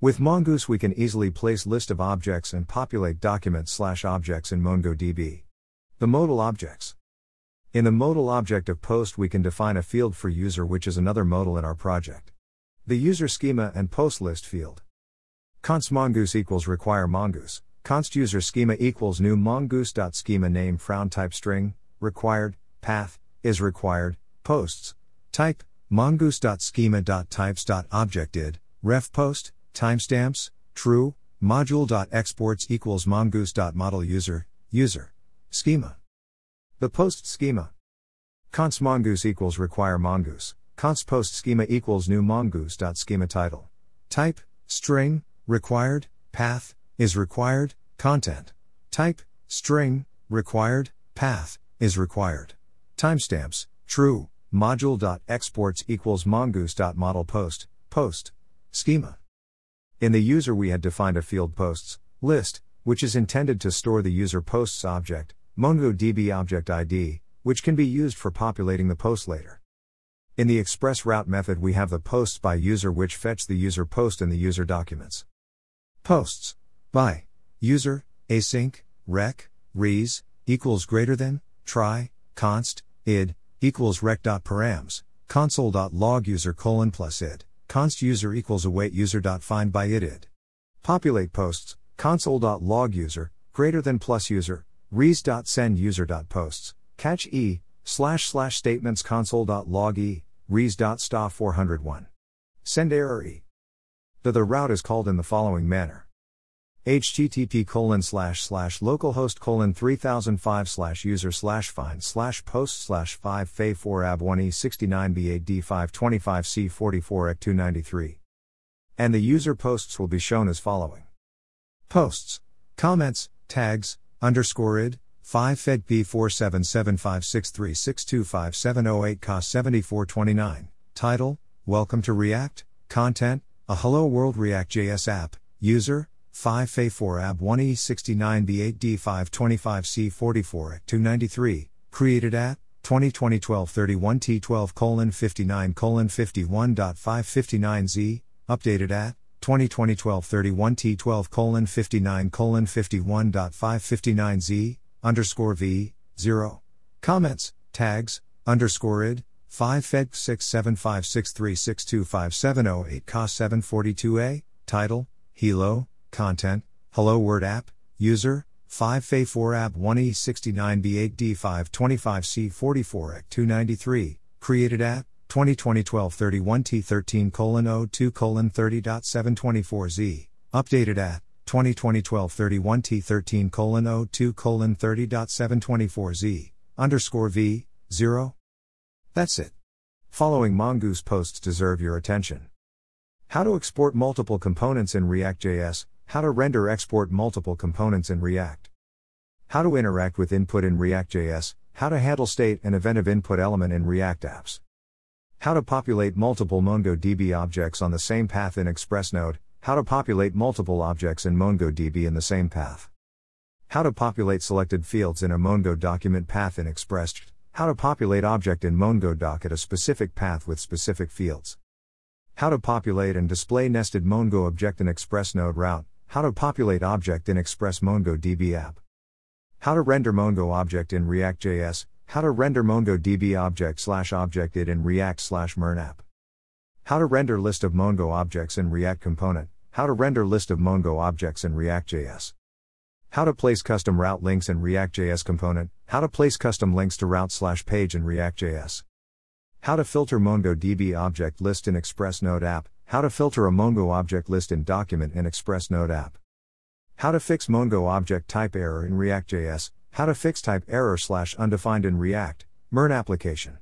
With Mongoose, we can easily place list of objects and populate documents slash objects in MongoDB. The modal objects. In the modal object of post, we can define a field for user, which is another modal in our project. The user schema and post list field. const mongoose equals require mongoose. const user schema equals new mongoose.schema name frown type string, required, path, is required, posts, type, mongoose.schema.types.object ref post, timestamps, true, module.exports equals mongoose.model user, user, schema. The post schema. const mongoose equals require mongoose, const post schema equals new mongoose.schema title. Type, string, required, path, is required, content. Type, string, required, path, is required. Timestamps, true, module.exports equals mongoose.model post, post, schema. In the user, we had defined a field posts list, which is intended to store the user posts object, MongoDB object ID, which can be used for populating the post later. In the express route method, we have the posts by user which fetch the user post in the user documents. Posts by user async req res equals greater than try const id equals req.params console.log user colon plus id const user equals await user by id id. Populate posts, console.log user, greater than plus user, res.send user.posts, catch e, slash slash statements console.log e, res.sta 401. Send error e. The the route is called in the following manner http colon slash slash localhost colon 3005 slash user slash find slash post slash 5 fa 4 ab 1 e 69 b8 d 525 c 44 ec 293 and the user posts will be shown as following. Posts comments tags underscore id 5 fed b 477563625708 cost 7429 title welcome to react. Content a hello world react js app. User 5 Fe 4 Ab 1 E 69 B 8 D 5 25 C 44 293, created at 2020 12 31 T 12 colon 59 colon 51.559 Z, updated at 2020 12 31 T 12 colon 59 colon 51.559 Z, underscore V, 0. Comments, tags, underscore id, 5 Fed 675636257008 cost 742A, title, Hilo, Content, Hello Word App, User, 5 Fe 4 App 1E 69 B8 D5 25 C44 EC 293, created at 2020 12 31 T13 colon 02 colon 30.724 Z, updated at 2020 12 31 T13 colon 02 colon 30.724 Z, underscore V, 0. That's it. Following Mongoose posts deserve your attention. How to export multiple components in React.js, how to render export multiple components in React. How to interact with input in React.js, how to handle state and event of input element in React apps. How to populate multiple MongoDB objects on the same path in ExpressNode, how to populate multiple objects in MongoDB in the same path. How to populate selected fields in a Mongo document path in Express. How to populate object in MongoDoc at a specific path with specific fields. How to populate and display nested Mongo object in ExpressNode route. How to populate object in Express MongoDB app. How to render Mongo object in React.js. How to render MongoDB object slash object it in React slash MernApp. How to render list of Mongo objects in React component. How to render list of Mongo objects in React.js. How to place custom route links in React.js component. How to place custom links to route slash page in React.js. How to filter MongoDB object list in Express Node app. How to filter a Mongo object list in document in ExpressNode app. How to fix Mongo object type error in React.js. How to fix type error slash undefined in React, MERN application.